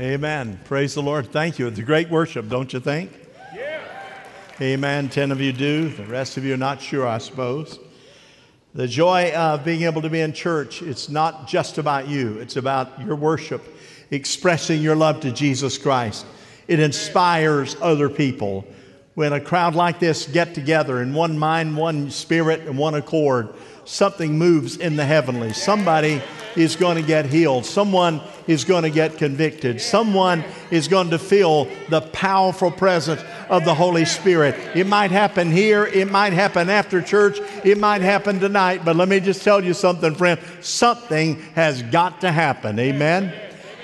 Amen. Praise the Lord. Thank you. It's a great worship, don't you think? Yeah. Amen. Ten of you do. The rest of you are not sure, I suppose. The joy of being able to be in church, it's not just about you, it's about your worship, expressing your love to Jesus Christ. It inspires other people. When a crowd like this get together in one mind, one spirit, and one accord, something moves in the heavenly. Somebody is going to get healed. Someone is going to get convicted. Someone is going to feel the powerful presence of the Holy Spirit. It might happen here, it might happen after church, it might happen tonight, but let me just tell you something, friend. Something has got to happen. Amen.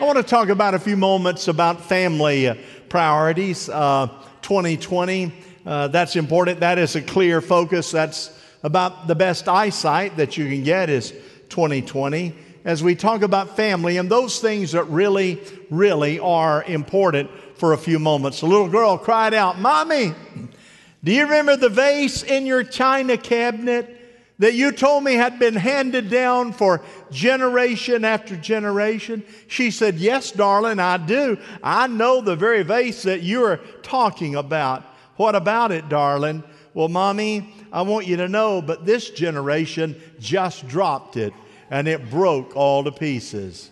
I want to talk about a few moments about family priorities. Uh, 2020, uh, that's important. That is a clear focus. That's about the best eyesight that you can get is 2020 as we talk about family and those things that really, really are important for a few moments. A little girl cried out, Mommy, do you remember the vase in your china cabinet that you told me had been handed down for generation after generation? She said, Yes, darling, I do. I know the very vase that you're talking about. What about it, darling? Well, Mommy, I want you to know, but this generation just dropped it and it broke all to pieces.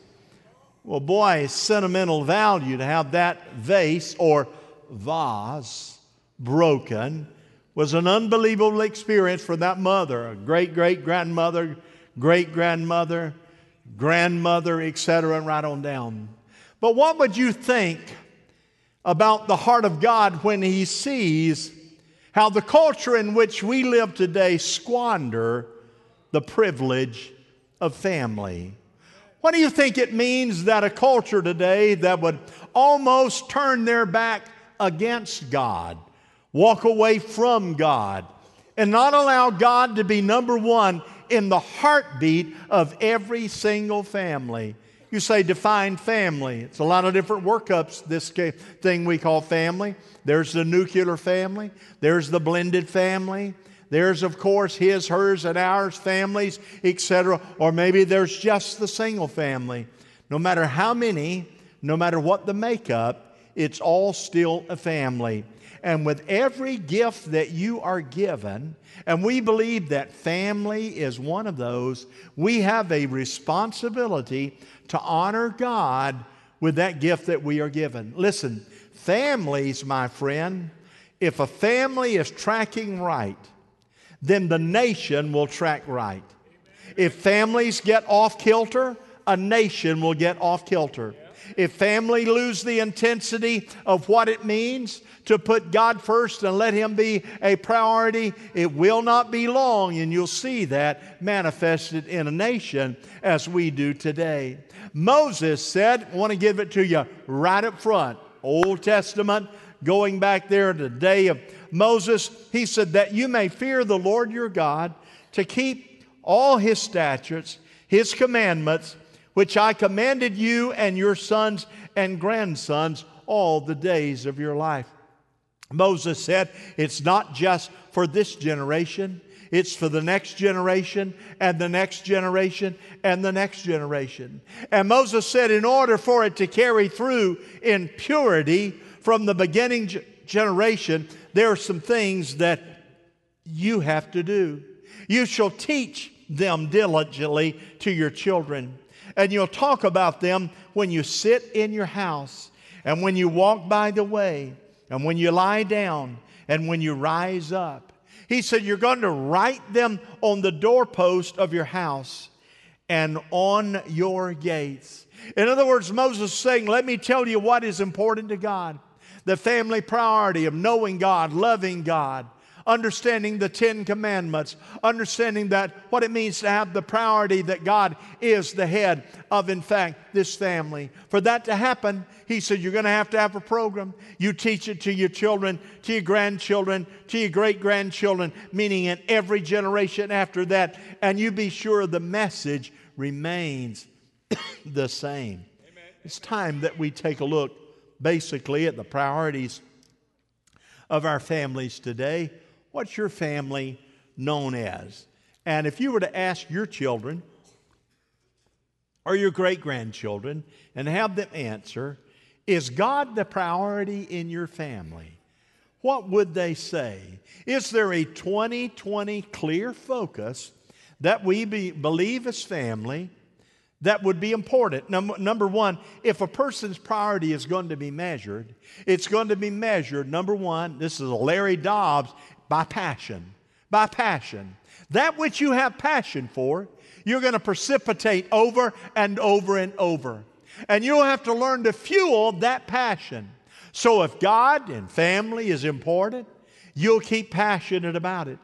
Well, boy, sentimental value to have that vase or vase broken was an unbelievable experience for that mother, a great great grandmother, great grandmother, grandmother, etc., and right on down. But what would you think about the heart of God when He sees how the culture in which we live today squander the privilege of family. What do you think it means that a culture today that would almost turn their back against God, walk away from God, and not allow God to be number one in the heartbeat of every single family? You say define family. It's a lot of different workups, this thing we call family. There's the nuclear family, there's the blended family, there's, of course, his, hers, and ours families, etc. Or maybe there's just the single family. No matter how many, no matter what the makeup, it's all still a family. And with every gift that you are given, and we believe that family is one of those, we have a responsibility to honor God with that gift that we are given. Listen, families, my friend, if a family is tracking right, then the nation will track right. If families get off kilter, a nation will get off kilter. If family lose the intensity of what it means to put God first and let Him be a priority, it will not be long, and you'll see that manifested in a nation as we do today. Moses said, I want to give it to you right up front. Old Testament, going back there to the day of Moses, he said, That you may fear the Lord your God, to keep all his statutes, his commandments, which I commanded you and your sons and grandsons all the days of your life. Moses said, It's not just for this generation, it's for the next generation and the next generation and the next generation. And Moses said, In order for it to carry through in purity from the beginning generation, there are some things that you have to do. You shall teach them diligently to your children, and you'll talk about them when you sit in your house, and when you walk by the way, and when you lie down, and when you rise up. He said, You're going to write them on the doorpost of your house and on your gates. In other words, Moses saying, Let me tell you what is important to God the family priority of knowing God, loving God, understanding the Ten Commandments, understanding that what it means to have the priority that God is the head of, in fact, this family. For that to happen, he said, you're going to have to have a program. You teach it to your children, to your grandchildren, to your great grandchildren, meaning in every generation after that. And you be sure the message remains the same. Amen. It's time that we take a look basically at the priorities of our families today. What's your family known as? And if you were to ask your children or your great grandchildren and have them answer, Is God the priority in your family? What would they say? Is there a 2020 clear focus that we be, believe as family that would be important. Number, one, if a person's priority is going to be measured, it's going to be measured, number one, this is Larry Dobbs, by passion. By passion. That which you have passion for, you're going to precipitate over and over and over. And you'll have to learn to fuel that passion. So if God and family is important, you'll keep passionate about it.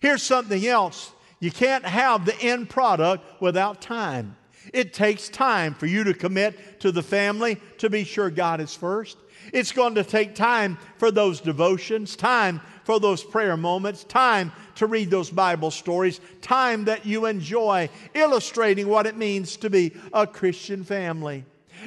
Here's something else you can't have the end product without time. It takes time for you to commit to the family to be sure God is first. It's going to take time for those devotions, time for those prayer moments, time to read those Bible stories, time that you enjoy illustrating what it means to be a Christian family.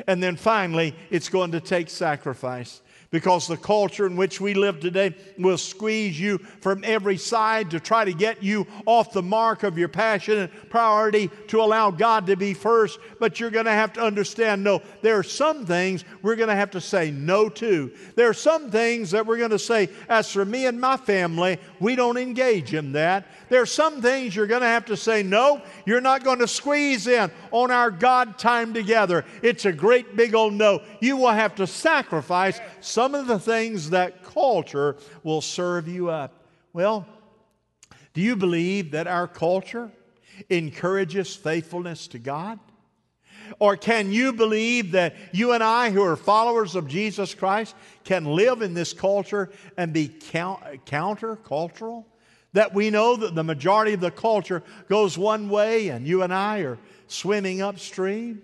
And then finally, it's going to take sacrifice because the culture in which we live today will squeeze you from every side to try to get you off the mark of your passion and priority to allow God to be first. But you're going to have to understand no, there are some things we're going to have to say no to. There are some things that we're going to say, as for me and my family, we don't engage in that. There are some things you're going to have to say, no, you're not going to squeeze in on our God time together. It's a great big old no. You will have to sacrifice some of the things that culture will serve you up. Well, do you believe that our culture encourages faithfulness to God? Or can you believe that you and I, who are followers of Jesus Christ, can live in this culture and be counter cultural? That we know that the majority of the culture goes one way and you and I are swimming upstream?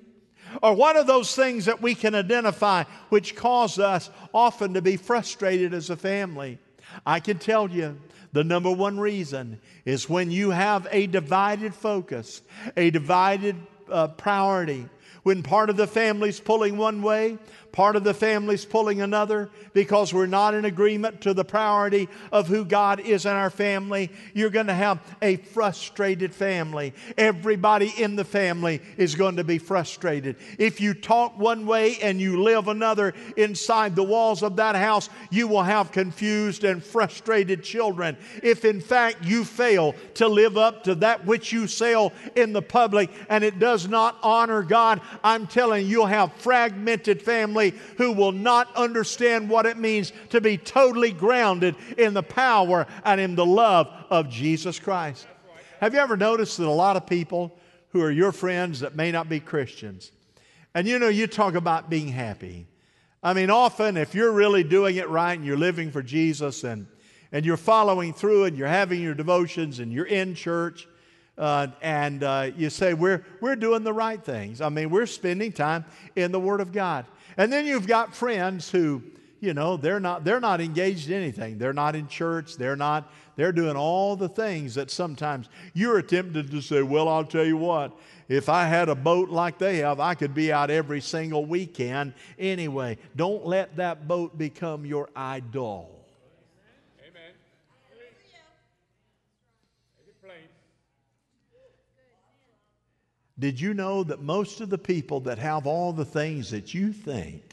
Or one of those things that we can identify which cause us often to be frustrated as a family? I can tell you the number one reason is when you have a divided focus, a divided uh, priority. When part of the family's pulling one way, Part of the family's pulling another because we're not in agreement to the priority of who God is in our family. You're going to have a frustrated family. Everybody in the family is going to be frustrated. If you talk one way and you live another inside the walls of that house, you will have confused and frustrated children. If in fact you fail to live up to that which you say in the public and it does not honor God, I'm telling you, you'll have fragmented family family who will not understand what it means to be totally grounded in the power and in the love of Jesus Christ. Have you ever noticed that a lot of people who are your friends that may not be Christians, and you know, you talk about being happy. I mean, often if you're really doing it right and you're living for Jesus and, and you're following through and you're having your devotions and you're in church, uh, and uh, you say, we're, we're doing the right things. I mean, we're spending time in the Word of God. And then you've got friends who, you know, they're not, they're not engaged in anything. They're not in church. They're not, they're doing all the things that sometimes you're tempted to say, well, I'll tell you what, if I had a boat like they have, I could be out every single weekend anyway. Don't let that boat become your idol. Did you know that most of the people that have all the things that you think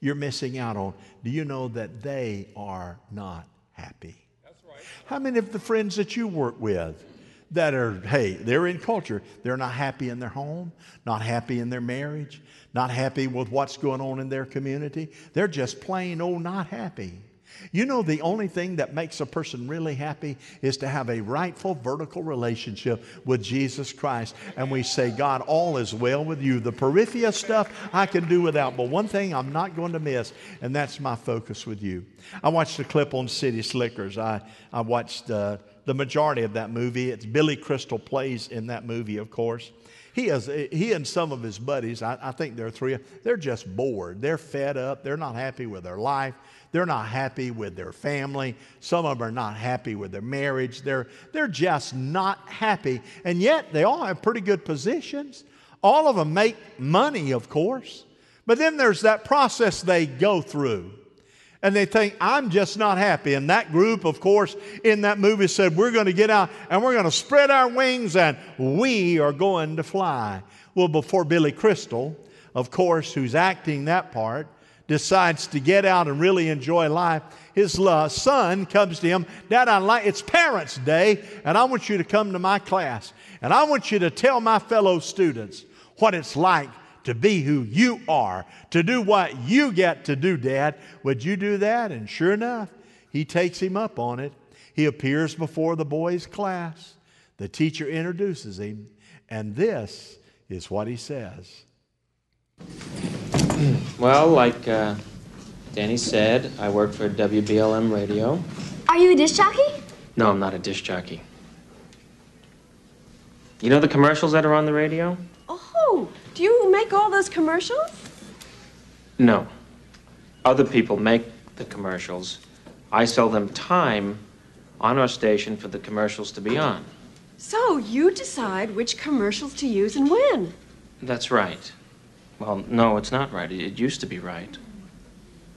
you're missing out on, do you know that they are not happy? That's right. How many of the friends that you work with that are, hey, they're in culture, they're not happy in their home, not happy in their marriage, not happy with what's going on in their community? They're just plain old not happy. You know, the only thing that makes a person really happy is to have a rightful vertical relationship with Jesus Christ. And we say, God, all is well with you. The peripheral stuff I can do without, but one thing I'm not going to miss, and that's my focus with you. I watched a clip on City Slickers. I, I watched uh, the majority of that movie. It's Billy Crystal plays in that movie, of course he, has, he and some of his buddies, I, I, think there are three, they're just bored. They're fed up. They're not happy with their life. They're not happy with their family. Some of them are not happy with their marriage. They're, they're just not happy. And yet, they all have pretty good positions. All of them make money, of course. But then there's that process they go through. And they think, I'm just not happy. And that group, of course, in that movie said, We're going to get out and we're going to spread our wings and we are going to fly. Well, before Billy Crystal, of course, who's acting that part, decides to get out and really enjoy life, his son comes to him, Dad, I like it's Parents' Day, and I want you to come to my class, and I want you to tell my fellow students what it's like to be who you are, to do what you get to do, Dad. Would you do that? And sure enough, he takes him up on it. He appears before the boys' class. The teacher introduces him, and this is what he says. Well, like uh, Danny said, I work for WBLM Radio. Are you a disc jockey? No, I'm not a disc jockey. You know the commercials that are on the radio? Oh, do you make all those commercials? No. Other people make the commercials. I sell them time on our station for the commercials to be on. So you decide which commercials to use and when. That's right. Well, no, it's not right. It, it used to be right.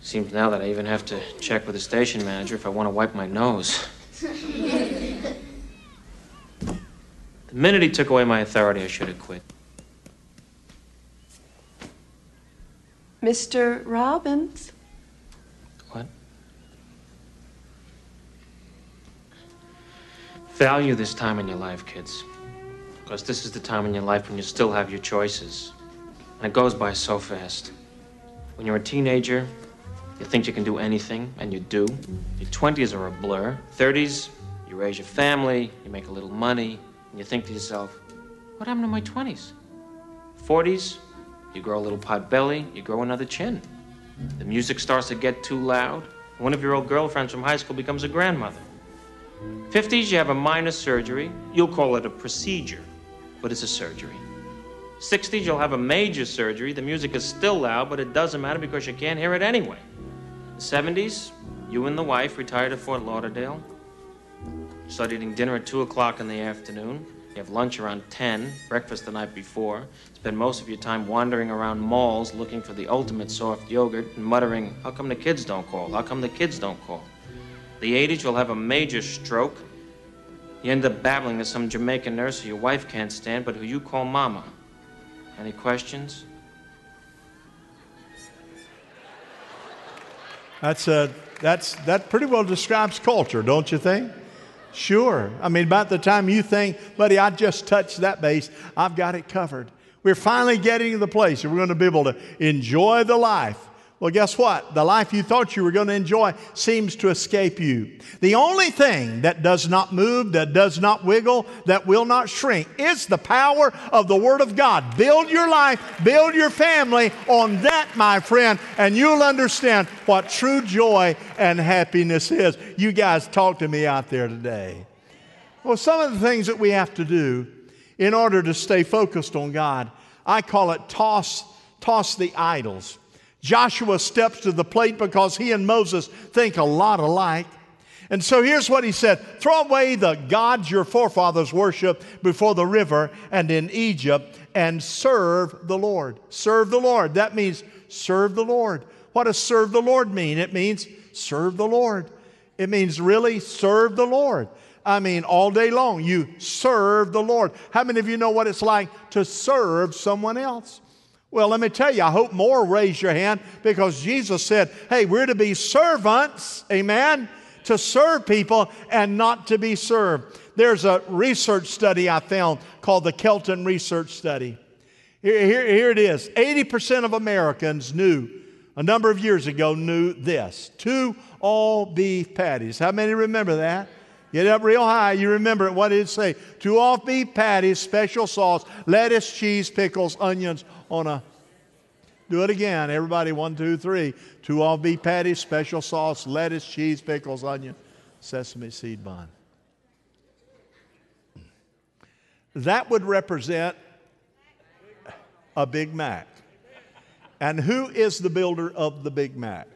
Seems now that I even have to check with the station manager if I want to wipe my nose. the minute he took away my authority, I should have quit. Mr. Robbins. What? Value this time in your life, kids. Because this is the time in your life when you still have your choices. And it goes by so fast. When you're a teenager, you think you can do anything, and you do. Your 20s are a blur. 30s, you raise your family, you make a little money, and you think to yourself, what happened to my 20s? 40s, you grow a little pot belly, you grow another chin. The music starts to get too loud. One of your old girlfriends from high school becomes a grandmother. 50s, you have a minor surgery. You'll call it a procedure, but it's a surgery. 60s, you'll have a major surgery. The music is still loud, but it doesn't matter because you can't hear it anyway. 70s, you and the wife retire to Fort Lauderdale. Start eating dinner at 2 o'clock in the afternoon. You have lunch around 10, breakfast the night before. Spend most of your time wandering around malls looking for the ultimate soft yogurt and muttering, How come the kids don't call? How come the kids don't call? The 80s, you'll have a major stroke. You end up babbling to some Jamaican nurse who your wife can't stand, but who you call Mama. Any questions? That's, a, that's, that pretty well describes culture, don't you think? Sure. I mean, about the time you think, buddy, I just touched that base, I've got it covered. We're finally getting to the place where we're going to be able to enjoy the life well, guess what? The life you thought you were going to enjoy seems to escape you. The only thing that does not move, that does not wiggle, that will not shrink is the power of the Word of God. Build your life, build your family on that, my friend, and you'll understand what true joy and happiness is. You guys talk to me out there today. Well, some of the things that we have to do in order to stay focused on God, I call it toss, toss the idols. Joshua steps to the plate because he and Moses think a lot alike. And so here's what he said Throw away the gods your forefathers worshiped before the river and in Egypt and serve the Lord. Serve the Lord. That means serve the Lord. What does serve the Lord mean? It means serve the Lord. It means really serve the Lord. I mean, all day long, you serve the Lord. How many of you know what it's like to serve someone else? Well, let me tell you, I hope more raise your hand because Jesus said, hey, we're to be servants, amen, to serve people and not to be served. There's a research study I found called the Kelton Research Study. Here, here, here it is 80% of Americans knew, a number of years ago, knew this two all beef patties. How many remember that? Get up real high. You remember it. What did it say? Two off beef patties, special sauce, lettuce, cheese, pickles, onions on a. Do it again. Everybody, one, two, three. Two all beef patties, special sauce, lettuce, cheese, pickles, onion, sesame seed bun. That would represent a Big Mac. And who is the builder of the Big Mac?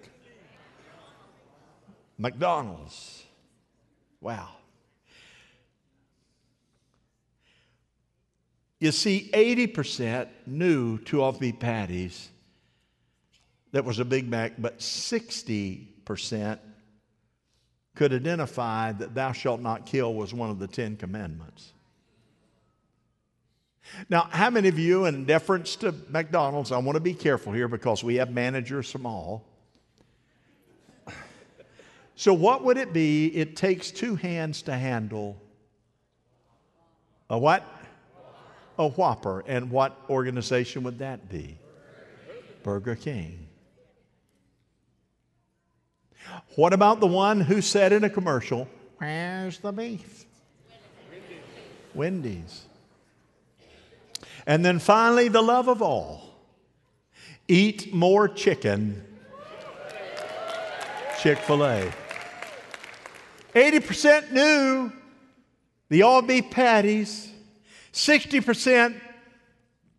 McDonald's. Wow. You see, 80% knew two off beef patties that was a Big Mac, but 60% could identify that thou shalt not kill was one of the Ten Commandments. Now, how many of you, in deference to McDonald's, I want to be careful here because we have managers from all. So, what would it be? It takes two hands to handle a what? A Whopper. And what organization would that be? Burger King. What about the one who said in a commercial, Where's the beef? Wendy's. And then finally, the love of all eat more chicken. Chick fil A. 80% knew, the all beef patties. 60%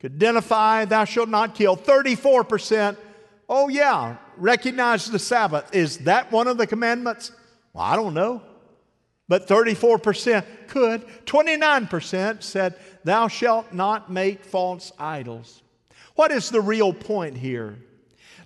could identify, thou shalt not kill. 34%, oh yeah, recognize the Sabbath. Is that one of the commandments? Well, I don't know. But 34% could. 29% said, Thou shalt not make false idols. What is the real point here?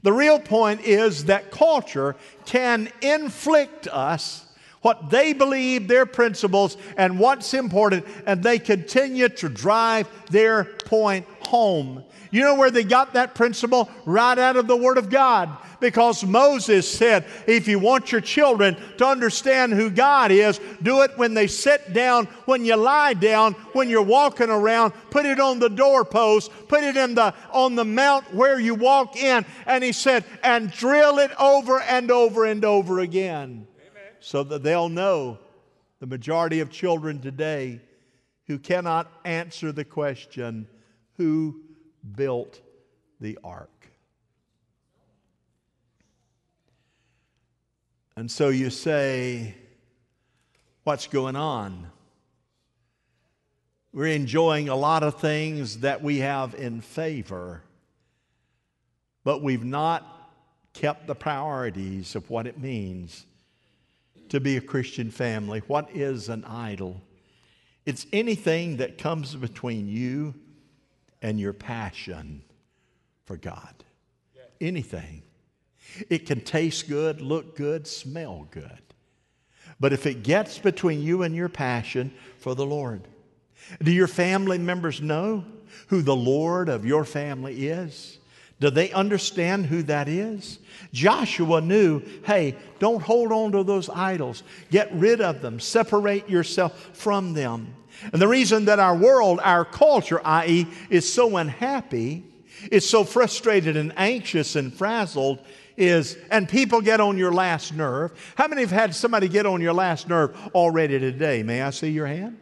The real point is that culture can inflict us what they believe, their principles, and what's important, and they continue to drive their point home. You know where they got that principle? Right out of the Word of God. Because Moses said, if you want your children to understand who God is, do it when they sit down, when you lie down, when you're walking around, put it on the doorpost, put it in the, on the mount where you walk in. And he said, and drill it over and over and over again. So that they'll know the majority of children today who cannot answer the question, who built the ark? And so you say, What's going on? We're enjoying a lot of things that we have in favor, but we've not kept the priorities of what it means to be a Christian family. What is an idol? It's anything that comes between you and your passion for God. Anything. It can taste good, look good, smell good. But if it gets between you and your passion for the Lord, do your family members know who the Lord of your family is? Do they understand who that is? Joshua knew hey, don't hold on to those idols. Get rid of them. Separate yourself from them. And the reason that our world, our culture, i.e., is so unhappy, is so frustrated and anxious and frazzled, is, and people get on your last nerve. How many have had somebody get on your last nerve already today? May I see your hand?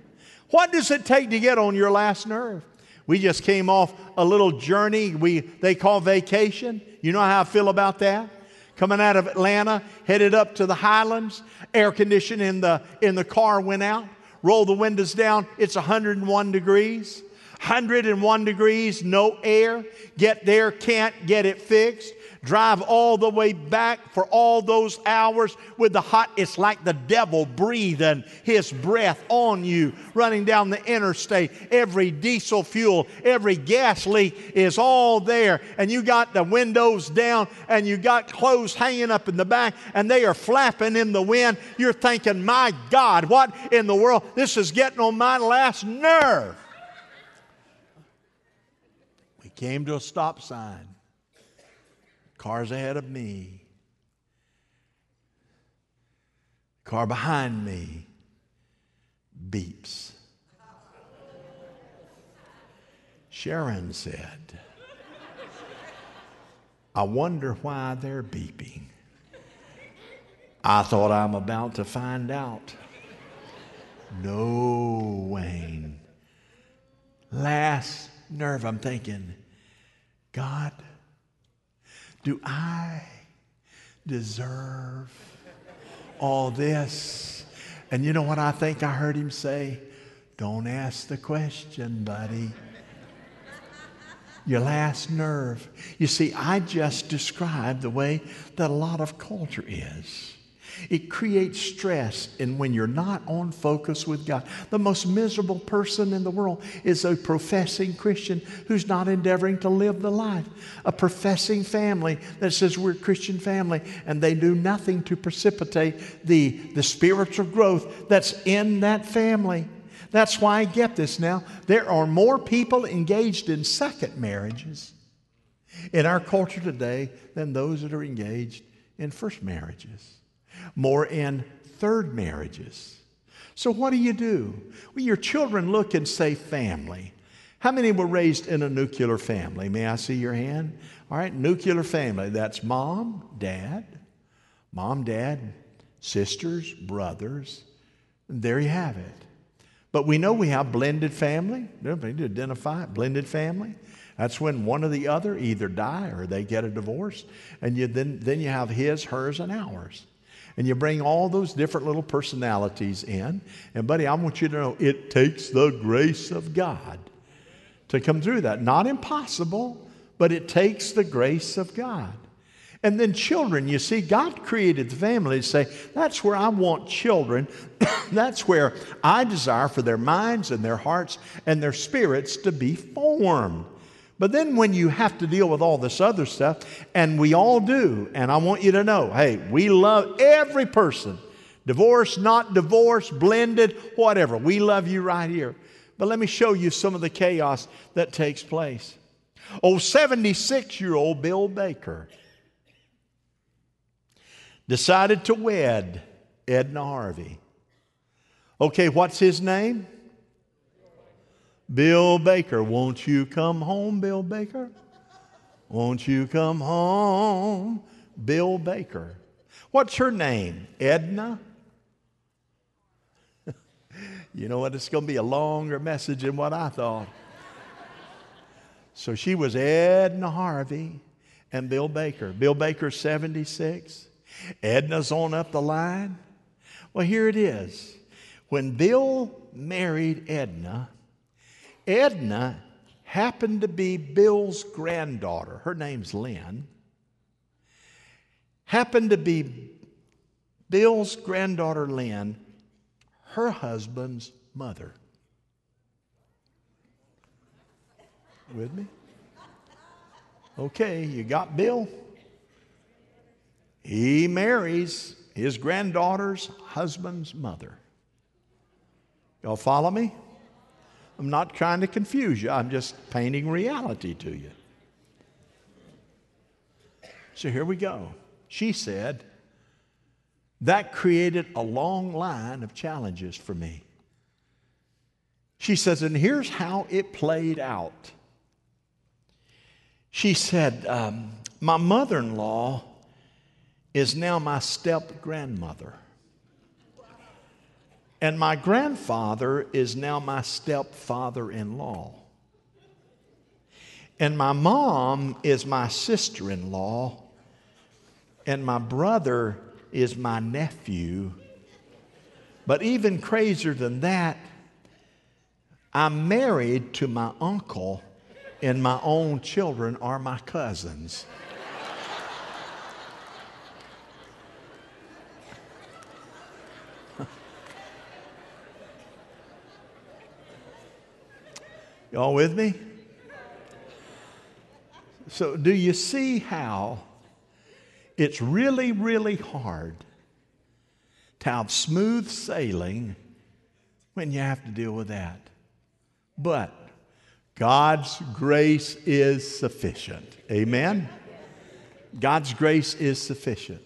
What does it take to get on your last nerve? We just came off a little journey we, they call vacation. You know how I feel about that? Coming out of Atlanta, headed up to the Highlands, air conditioning in the, in the car went out, roll the windows down, it's 101 degrees. 101 degrees, no air. Get there, can't get it fixed drive all the way back for all those hours with the hot, it's like the devil breathing his breath on you, running down the interstate. Every diesel fuel, every gas leak is all there. And you got the windows down and you got clothes hanging up in the back and they are flapping in the wind. You're thinking, my God, what in the world? This is getting on my last nerve. We came to a stop sign. Car's ahead of me. Car behind me beeps. Sharon said, I wonder why they're beeping. I thought I'm about to find out. No, Wayne. Last nerve, I'm thinking, God, do I deserve all this? And you know what I think I heard him say? Don't ask the question, buddy. Your last nerve. You see, I just described the way that a lot of culture is. It creates stress, and when you're not on focus with God, the most miserable person in the world is a professing Christian who's not endeavoring to live the life. A professing family that says we're a Christian family, and they do nothing to precipitate the, the spiritual growth that's in that family. That's why I get this now. There are more people engaged in second marriages in our culture today than those that are engaged in first marriages, more in third marriages. So, what do you do? Well, your children look and say family. How many were raised in a nuclear family? May I see your hand? All right, nuclear family. That's mom, dad, mom, dad, sisters, brothers. There you have it. But we know we have blended family. Need to identify. Blended family. That's when one or the other either die or they get a divorce. And you, then, then you have his, hers, and ours. And you bring all those different little personalities in. And, buddy, I want you to know it takes the grace of God to come through that. Not impossible, but it takes the grace of God. And then children, you see, God created the family to say, that's where I want children. that's where I desire for their minds and their hearts and their spirits to be formed. But then when you have to deal with all this other stuff, and we all do, and I want you to know hey, we love every person, divorced, not divorced, blended, whatever. We love you right here. But let me show you some of the chaos that takes place. Oh, 76 year old Bill Baker decided to wed Edna Harvey. Okay, what's his name? Bill Baker. Won't you come home, Bill Baker? Won't you come home, Bill Baker? What's her name? Edna? you know what? It's going to be a longer message than what I thought. so she was Edna Harvey and Bill Baker. Bill Baker, 76. Edna's on up the line. Well, here it is. When Bill married Edna, Edna happened to be Bill's granddaughter. Her name's Lynn. Happened to be Bill's granddaughter, Lynn, her husband's mother. With me? Okay, you got Bill? He marries his granddaughter's husband's mother. Y'all follow me? I'm not trying to confuse you, I'm just painting reality to you. So here we go. She said, that created a long line of challenges for me. She says, and here's how it played out. She said, um, My mother in law is now my step grandmother. And my grandfather is now my stepfather in law. And my mom is my sister in law. And my brother is my nephew. But even crazier than that, I'm married to my uncle, and my own children are my cousins. Y'all with me? So, do you see how it's really, really hard to have smooth sailing when you have to deal with that? But God's grace is sufficient. Amen? God's grace is sufficient.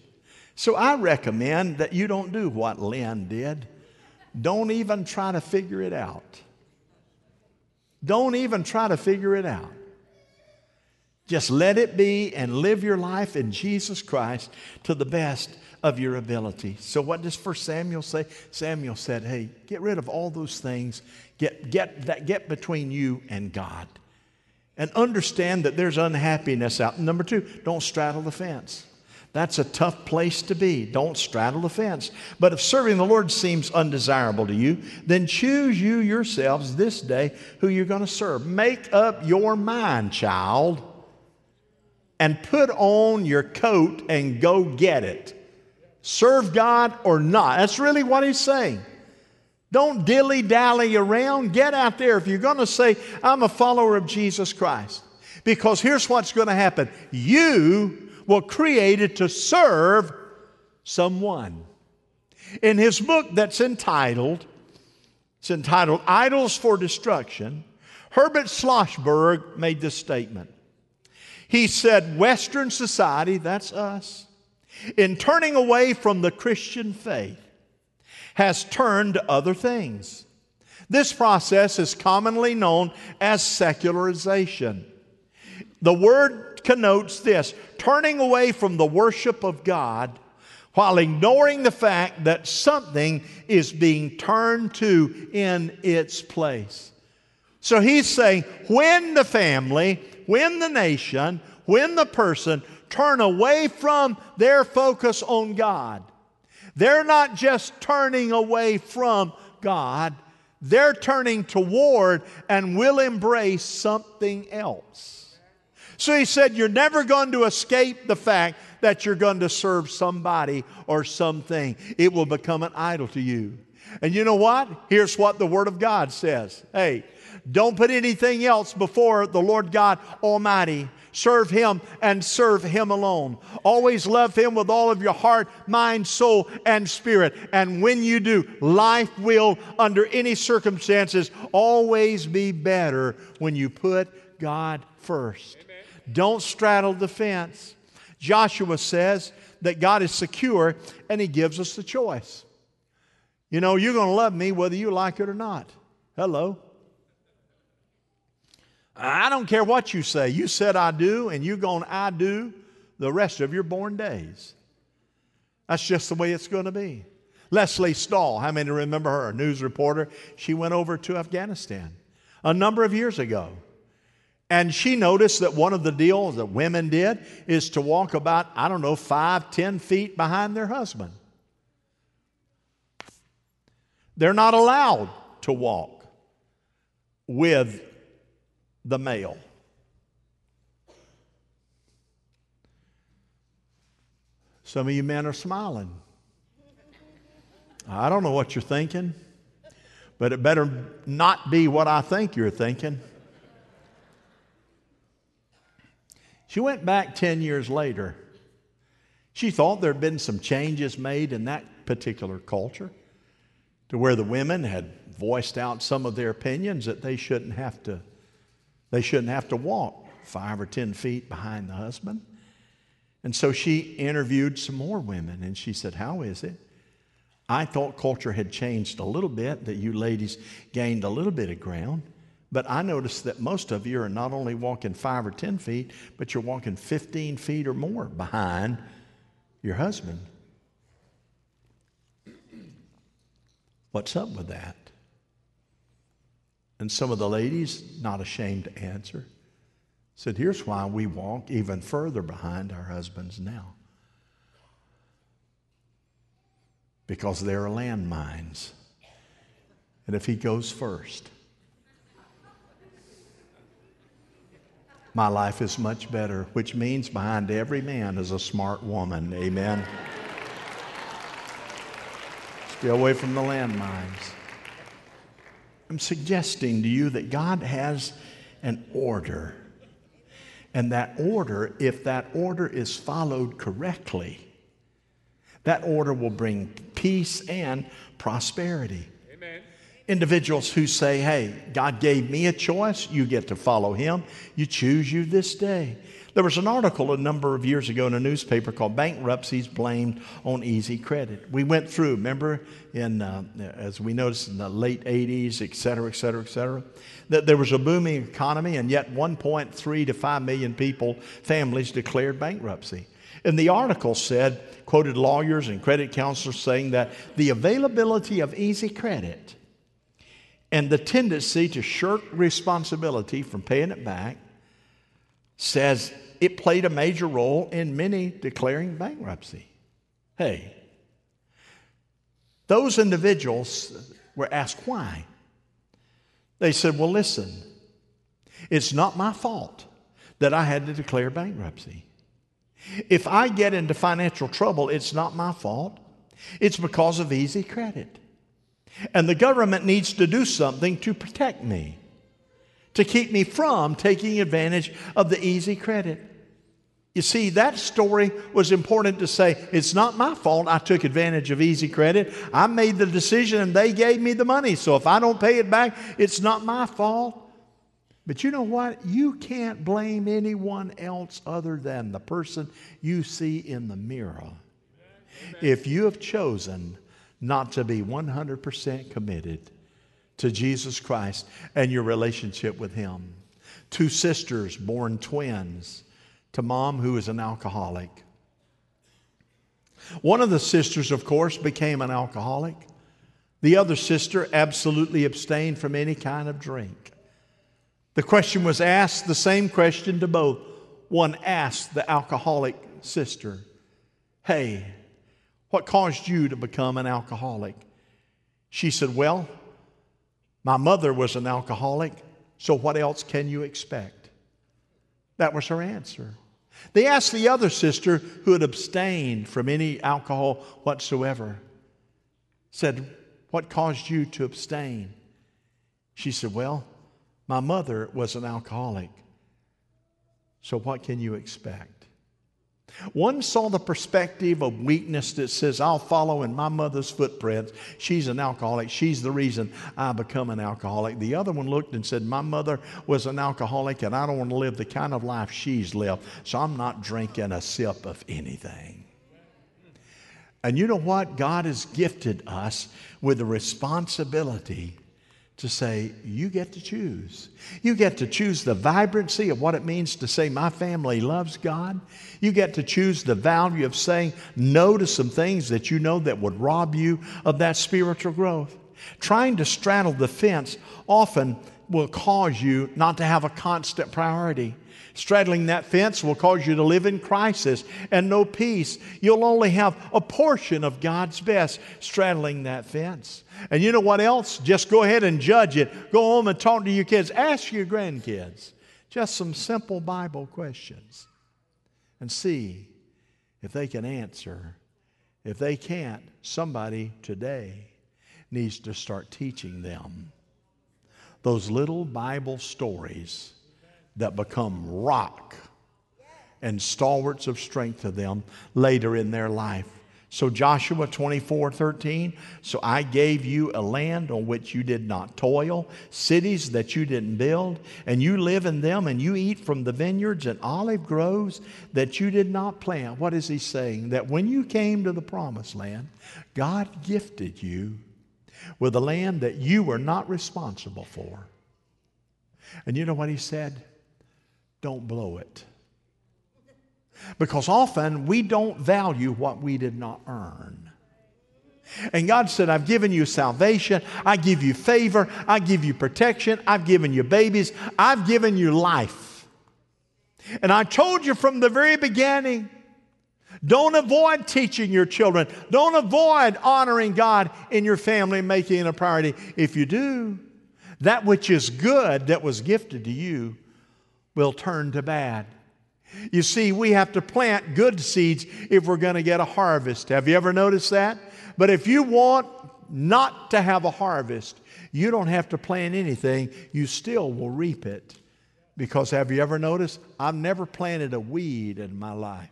So I recommend that you don't do what Lynn did. Don't even try to figure it out. Don't even try to figure it out. Just let it be and live your life in Jesus Christ to the best of your ability. So, what does First Samuel say? Samuel said, Hey, get rid of all those things, get, get, that, get between you and God. And understand that there's unhappiness out. Number two, don't straddle the fence. That's a tough place to be. Don't straddle the fence. But if serving the Lord seems undesirable to you, then choose you yourselves this day who you're going to serve. Make up your mind, child, and put on your coat and go get it. Serve God or not. That's really what he's saying. Don't dilly dally around. Get out there if you're going to say, I'm a follower of Jesus Christ. Because here's what's going to happen you were created to serve someone. In his book that's entitled It's entitled Idols for Destruction. Herbert Schlossberg made this statement. He said, Western society, that's us, in turning away from the Christian faith, has turned to other things. This process is commonly known as secularization. The word connotes this turning away from the worship of God while ignoring the fact that something is being turned to in its place. So he's saying when the family, when the nation, when the person turn away from their focus on God, they're not just turning away from God, they're turning toward and will embrace something else. So he said, You're never going to escape the fact that you're going to serve somebody or something. It will become an idol to you. And you know what? Here's what the Word of God says Hey, don't put anything else before the Lord God Almighty. Serve Him and serve Him alone. Always love Him with all of your heart, mind, soul, and spirit. And when you do, life will, under any circumstances, always be better when you put God first. Don't straddle the fence. Joshua says that God is secure and He gives us the choice. You know, you're going to love me whether you like it or not. Hello. I don't care what you say. You said I do, and you're going to I do the rest of your born days. That's just the way it's going to be. Lesley Stahl, how many remember her? A news reporter. She went over to Afghanistan a number of years ago. And she noticed that one of the deals that women did is to walk about, I don't know, five, ten feet behind their husband. They're not allowed to walk with the male. Some of you men are smiling. I don't know what you're thinking, but it better not be what I think you're thinking. She went back 10 years later. She thought there had been some changes made in that particular culture to where the women had voiced out some of their opinions that they shouldn't have to they shouldn't have to walk five or ten feet behind the husband. And so she interviewed some more women and she said, How is it? I thought culture had changed a little bit, that you ladies gained a little bit of ground. But I notice that most of you are not only walking five or 10 feet, but you're walking 15 feet or more behind your husband. What's up with that? And some of the ladies, not ashamed to answer, said, Here's why we walk even further behind our husbands now. Because there are landmines. And if he goes first, my life is much better, which means behind every man is a smart woman. Amen. Stay away from the landmines. I'm suggesting to you that God has an order. And that order, if that order is followed correctly, that order will bring peace and prosperity. Individuals who say, Hey, God gave me a choice, you get to follow Him, you choose you this day. There was an article a number of years ago in a newspaper called Bankruptcies Blamed on Easy Credit. We went through, remember, in, uh, as we noticed in the late 80s, et cetera, et cetera, et cetera, that there was a booming economy, and yet 1.3 to 5 million people, families declared bankruptcy. And the article said, quoted lawyers and credit counselors saying that the availability of easy credit and the tendency to shirk responsibility from paying it back says it played a major role in many declaring bankruptcy. Hey, those individuals were asked why. They said, Well, listen, it's not my fault that I had to declare bankruptcy. If I get into financial trouble, it's not my fault. It's because of easy credit. And the government needs to do something to protect me, to keep me from taking advantage of the easy credit. You see, that story was important to say, it's not my fault I took advantage of easy credit. I made the decision and they gave me the money. So if I don't pay it back, it's not my fault. But you know what? You can't blame anyone else other than the person you see in the mirror. If you have chosen not to be 100% committed to Jesus Christ and your relationship with Him. Two sisters born twins to mom who is an alcoholic. One of the sisters, of course, became an alcoholic. The other sister absolutely abstained from any kind of drink. The question was asked, the same question to both. One asked the alcoholic sister, Hey, what caused you to become an alcoholic? She said, Well, my mother was an alcoholic, so what else can you expect? That was her answer. They asked the other sister who had abstained from any alcohol whatsoever, said, What caused you to abstain? She said, Well, my mother was an alcoholic. So, what can you expect? One saw the perspective of weakness that says, I'll follow in my mother's footprints. She's an alcoholic. She's the reason I become an alcoholic. The other one looked and said, My mother was an alcoholic, and I don't want to live the kind of life she's lived, so I'm not drinking a sip of anything. And you know what? God has gifted us with the responsibility to say, you get to choose. You get to choose the vibrancy of what it means to say, my family loves God. You get to choose the value of saying no to some things that you know that would rob you of that spiritual growth. Trying to straddle the fence often will cause you not to have a constant priority. Straddling that fence will cause you to live in crisis and no peace. You'll only have a portion of God's best straddling that fence. And you know what else? Just go ahead and judge it. Go home and talk to your kids. Ask your grandkids just some simple Bible questions and see if they can answer. If they can't, somebody today needs to start teaching them those little Bible stories that become rock and stalwarts of strength to them later in their life. So, Joshua 24 13, so I gave you a land on which you did not toil, cities that you didn't build, and you live in them, and you eat from the vineyards and olive groves that you did not plant. What is he saying? That when you came to the promised land, God gifted you with a land that you were not responsible for. And you know what he said? Don't blow it. Because often we don't value what we did not earn. And God said, I've given you salvation, I give you favor, I give you protection, I've given you babies, I've given you life. And I told you from the very beginning don't avoid teaching your children, don't avoid honoring God in your family, making it a priority. If you do, that which is good that was gifted to you will turn to bad. You see, we have to plant good seeds if we're going to get a harvest. Have you ever noticed that? But if you want not to have a harvest, you don't have to plant anything, you still will reap it. Because have you ever noticed? I've never planted a weed in my life.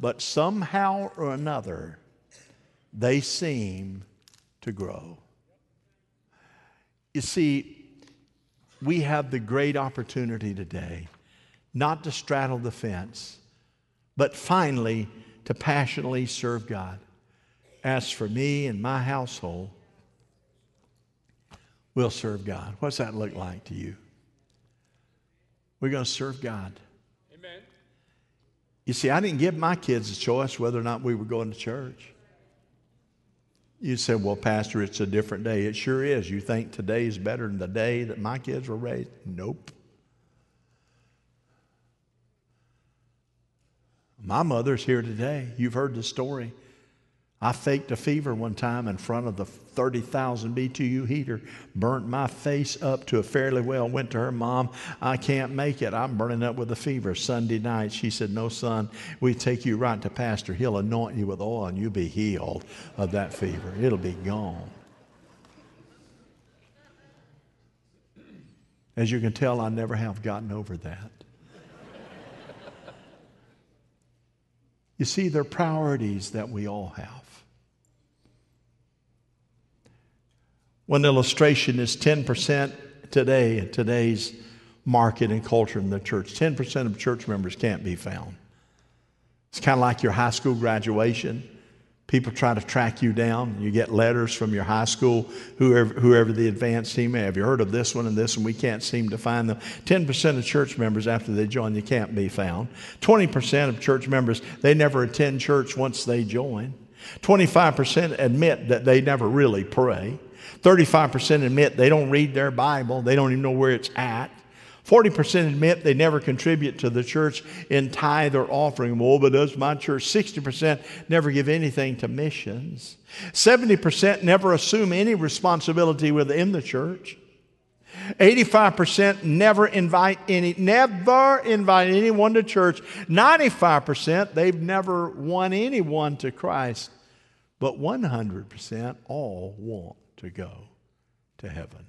But somehow or another, they seem to grow. You see, we have the great opportunity today not to straddle the fence, but finally to passionately serve God. As for me and my household, we'll serve God. What's that look like to you? We're going to serve God. Amen. You see, I didn't give my kids a choice whether or not we were going to church. You said, well, Pastor, it's a different day. It sure is. You think today is better than the day that my kids were raised? Nope. My mother's here today. You've heard the story. I faked a fever one time in front of the 30,000 BTU heater, burnt my face up to a fairly well, went to her mom, I can't make it. I'm burning up with a fever. Sunday night, she said, No, son, we take you right to Pastor. He'll anoint you with oil and you'll be healed of that fever. It'll be gone. As you can tell, I never have gotten over that. You see, they're priorities that we all have. One illustration is 10% today in today's market and culture in the church. 10% of church members can't be found. It's kind of like your high school graduation. People try to track you down. You get letters from your high school, whoever, whoever the advanced team may have. You heard of this one and this, and we can't seem to find them. 10% of church members, after they join, you can't be found. 20% of church members, they never attend church once they join. 25% admit that they never really pray. 35% admit they don't read their Bible, they don't even know where it's at. 40% admit they never contribute to the church in tithe or offering. Well, but does my church? 60% never give anything to missions. 70% never assume any responsibility within the church. 85% never invite any, never invite anyone to church. 95% they've never won anyone to Christ. But 100% all want to go to heaven.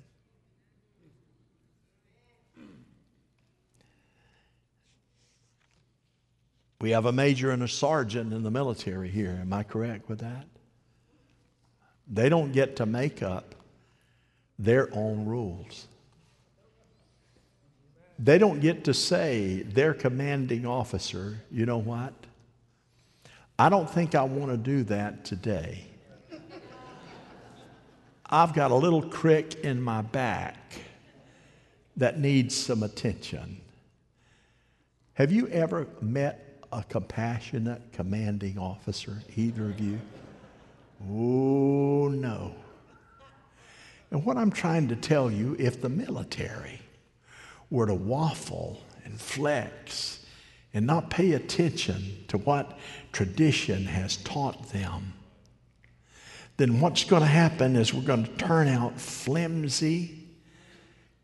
We have a major and a sergeant in the military here. Am I correct with that? They don't get to make up their own rules. They don't get to say, their commanding officer, you know what? I don't think I want to do that today. I've got a little crick in my back that needs some attention. Have you ever met a compassionate commanding officer, either of you? Oh, no. And what I'm trying to tell you, if the military were to waffle and flex and not pay attention to what tradition has taught them, then what's going to happen is we're going to turn out flimsy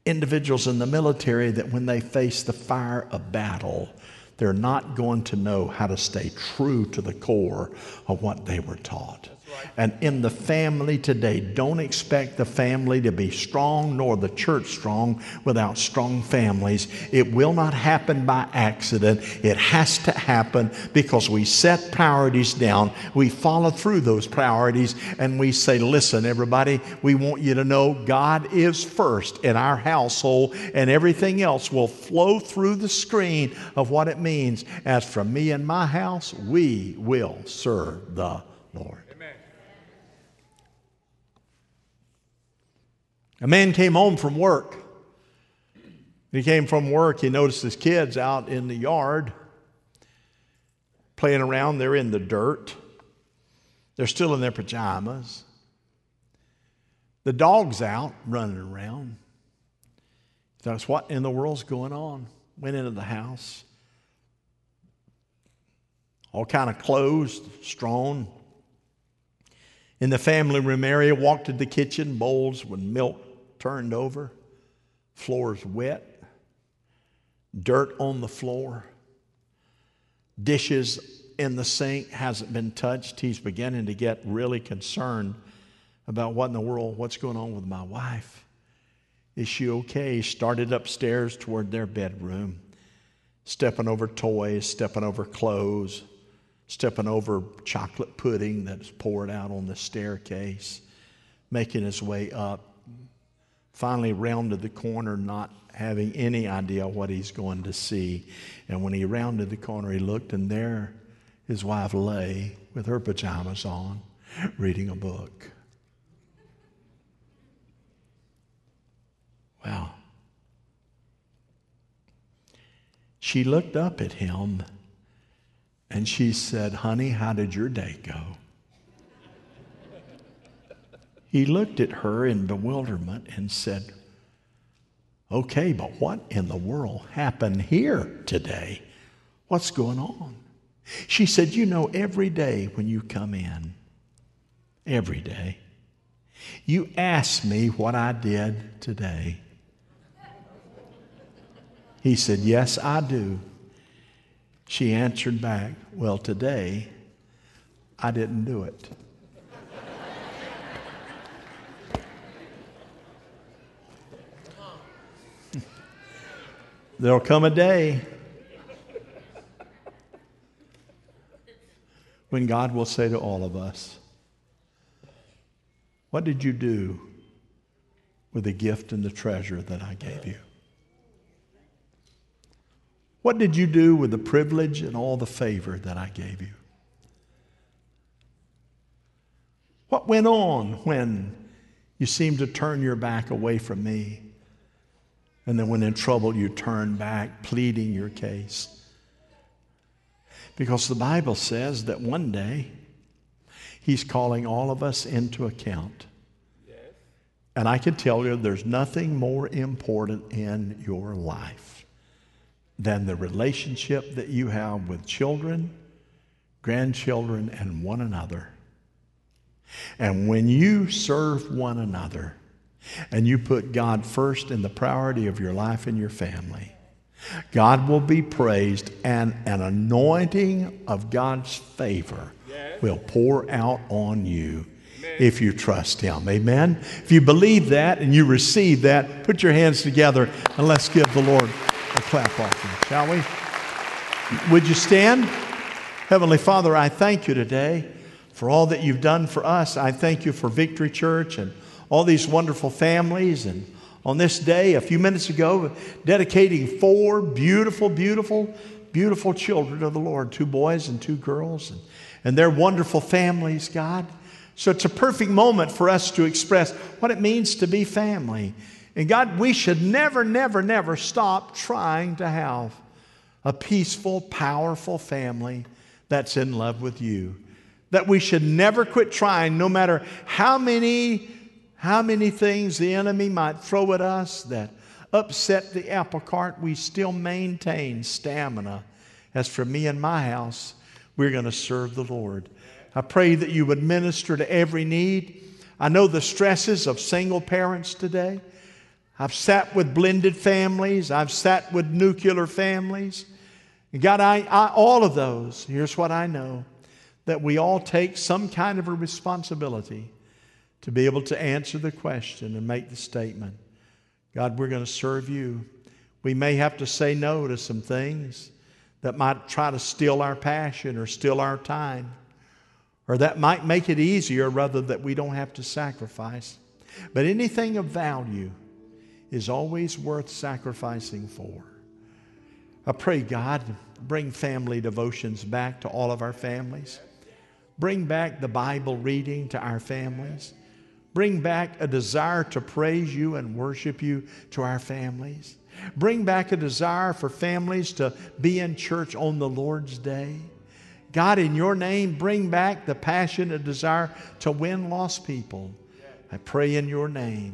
individuals in the military that when they face the fire of battle, they're not going to know how to stay true to the core of what they were taught. And in the family today, don't expect the family to be strong nor the church strong without strong families. It will not happen by accident. It has to happen because we set priorities down. We follow through those priorities and we say, listen, everybody, we want you to know God is first in our household and everything else will flow through the screen of what it means. As for me and my house, we will serve the Lord. A man came home from work. He came from work, he noticed his kids out in the yard playing around. They're in the dirt, they're still in their pajamas. The dog's out running around. That's what in the world's going on. Went into the house. All kind of clothes strewn. In the family room area, walked to the kitchen, bowls with milk turned over, floor's wet, dirt on the floor, dishes in the sink hasn't been touched. He's beginning to get really concerned about what in the world, what's going on with my wife. Is she okay? He started upstairs toward their bedroom, stepping over toys, stepping over clothes, stepping over chocolate pudding that's poured out on the staircase, making his way up finally rounded the corner, not having any idea what he's going to see. And when he rounded the corner, he looked, and there his wife lay with her pajamas on, reading a book. Wow. She looked up at him and she said, Honey, how did your day go? He looked at her in bewilderment and said, Okay, but what in the world happened here today? What's going on? She said, You know, every day when you come in, every day, you ask me what I did today. He said, Yes, I do. She answered back, Well, today, I didn't do it. There'll come a day when God will say to all of us, What did you do with the gift and the treasure that I gave you? What did you do with the privilege and all the favor that I gave you? What went on when you seemed to turn your back away from me? And then, when in trouble, you turn back, pleading your case. Because the Bible says that one day He's calling all of us into account. And I can tell you there's nothing more important in your life than the relationship that you have with children, grandchildren, and one another. And when you serve one another and you put God first in the priority of your life and your family, God will be praised and an anointing of God's favor will pour out on you if you trust Him. Amen? If you believe that and you receive that, put your hands together and let's give the Lord a clap offering, shall we? Would you stand? Heavenly Father, I thank you today for all that you've done for us. I thank you for Victory Church and all these wonderful families. And on this day, a few minutes ago, dedicating four beautiful, beautiful, beautiful children of the Lord two boys and two girls, and, and their wonderful families, God. So it's a perfect moment for us to express what it means to be family. And God, we should never, never, never stop trying to have a peaceful, powerful family that's in love with you. That we should never quit trying, no matter how many, how many things the enemy might throw at us that upset the apple cart, we still maintain stamina. As for me and my house, we're going to serve the Lord. I pray that you would minister to every need. I know the stresses of single parents today. I've sat with blended families, I've sat with nuclear families. God, I, I, all of those, here's what I know that we all take some kind of a responsibility to be able to answer the question and make the statement God, we're going to serve you. We may have to say no to some things that might try to steal our passion or steal our time, or that might make it easier rather that we don't have to sacrifice. But anything of value is always worth sacrificing for. I pray, God, bring family devotions back to all of our families. Bring back the Bible reading to our families. Bring back a desire to praise you and worship you to our families. Bring back a desire for families to be in church on the Lord's day. God, in your name, bring back the passion and desire to win lost people. I pray in your name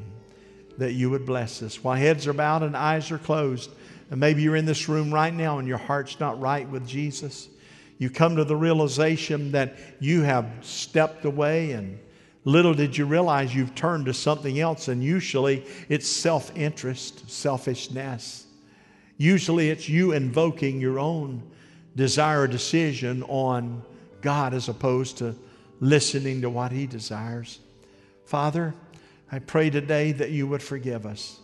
that you would bless us. While heads are bowed and eyes are closed, and maybe you're in this room right now and your heart's not right with Jesus. You come to the realization that you have stepped away, and little did you realize you've turned to something else, and usually it's self interest, selfishness. Usually it's you invoking your own desire or decision on God as opposed to listening to what He desires. Father, I pray today that you would forgive us.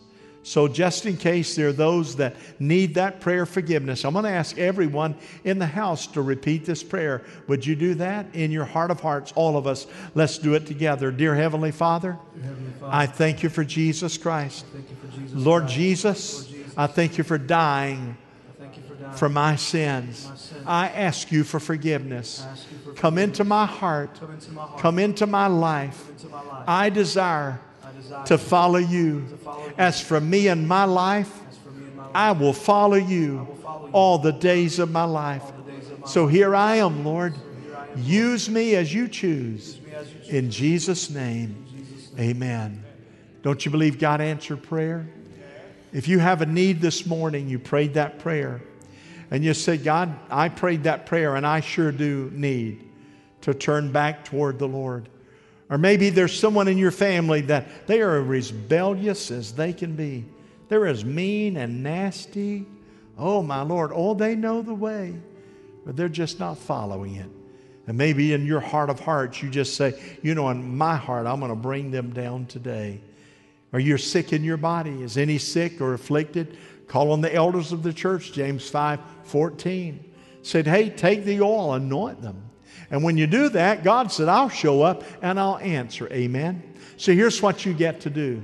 So, just in case there are those that need that prayer forgiveness, I'm going to ask everyone in the house to repeat this prayer. Would you do that in your heart of hearts? All of us, let's do it together. Dear Heavenly Father, Dear Heavenly Father, I thank you for Jesus Christ. thank you for Jesus Lord Christ. Jesus, Lord Jesus, I thank you for dying I thank you for dying for my sins. I ask you for forgiveness. Come into my heart. Come into my heart. Come into my life. Into my life. I desire to follow you. As for me and my life, I will follow you all the days of my life. So here I am, Lord. Here I am. Use me as you choose. Use me as you choose. In Jesus' name, amen. Don't you believe God answered prayer? If you have a need this morning, you prayed that prayer, and you say, God, I prayed that prayer, and I sure do need to turn back toward the Lord. Or maybe there's someone in your family that they are as rebellious as they can be. They're as mean and nasty. Oh, my Lord. Oh, they know the way, but they're just not following it. And maybe in your heart of hearts, you just say, you know, in my heart, I'm going to bring them down today. Or you're sick in your body. Is any sick or afflicted? Call on the elders of the church, James 5 14. Said, hey, take the oil, anoint them. And when you do that, God said, I'll show up and I'll answer. Amen. So here's what you get to do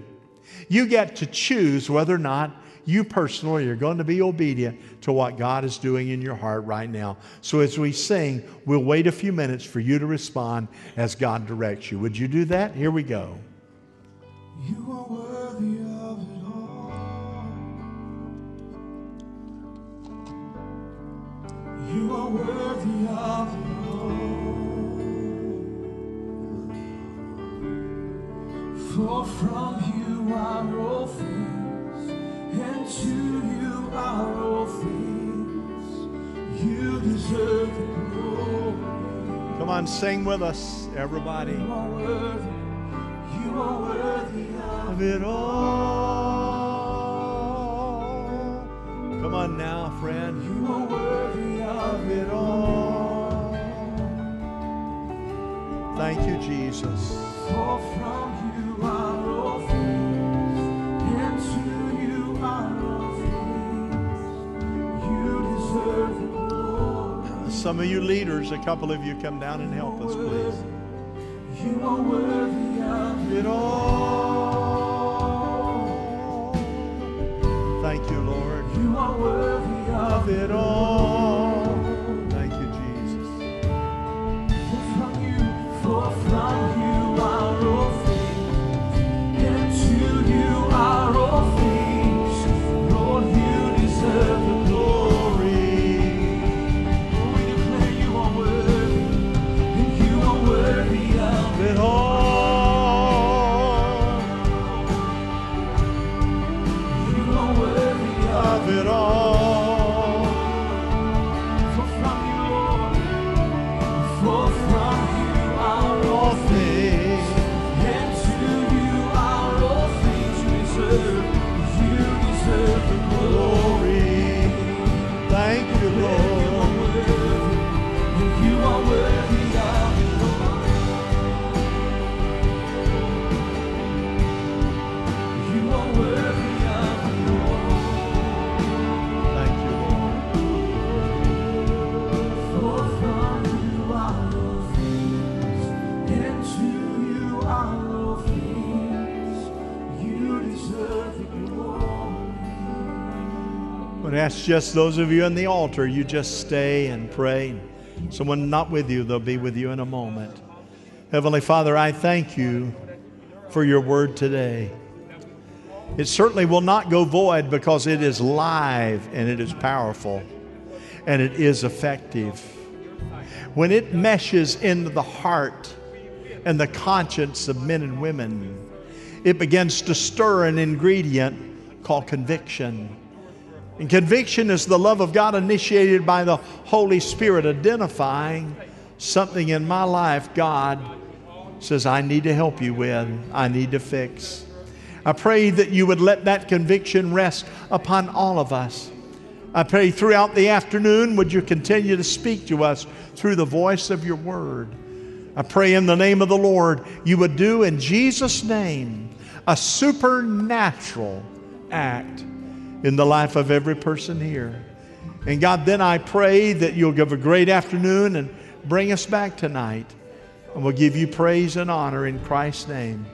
you get to choose whether or not you personally are going to be obedient to what God is doing in your heart right now. So as we sing, we'll wait a few minutes for you to respond as God directs you. Would you do that? Here we go. You are worthy of it all. You are worthy of For from you are all things, and to you are all things. You deserve the glory. Come on, sing with us, everybody. You are worthy. You are worthy of Of it all. Come on now, friend. You are worthy of Of it all. Thank you, Jesus. Some of you leaders, a couple of you come down and help us, please. You are worthy of It all. Thank you, Lord. You are worthy Of of it all. Ask just those of you in the altar, you just stay and pray. Someone not with you, they'll be with you in a moment. Heavenly Father, I thank you for your word today. It certainly will not go void because it is live and it is powerful and it is effective. When it meshes into the heart and the conscience of men and women, it begins to stir an ingredient called conviction. And conviction is the love of God initiated by the Holy Spirit, identifying something in my life God says, I need to help you with, I need to fix. I pray that you would let that conviction rest upon all of us. I pray throughout the afternoon, would you continue to speak to us through the voice of your word? I pray in the name of the Lord, you would do in Jesus' name a supernatural act in the life of every person here. And God, then I pray that you'll give a great afternoon and bring us back tonight. And we'll give you praise and honor in Christ's name.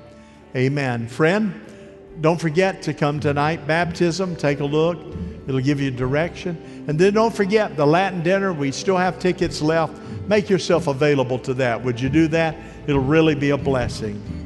Amen. Friend, don't forget to come tonight. Baptism, take a look. It'll give you direction. And then don't forget the Latin dinner. We still have tickets left. Make yourself available to that. Would you do that? It'll really be a blessing.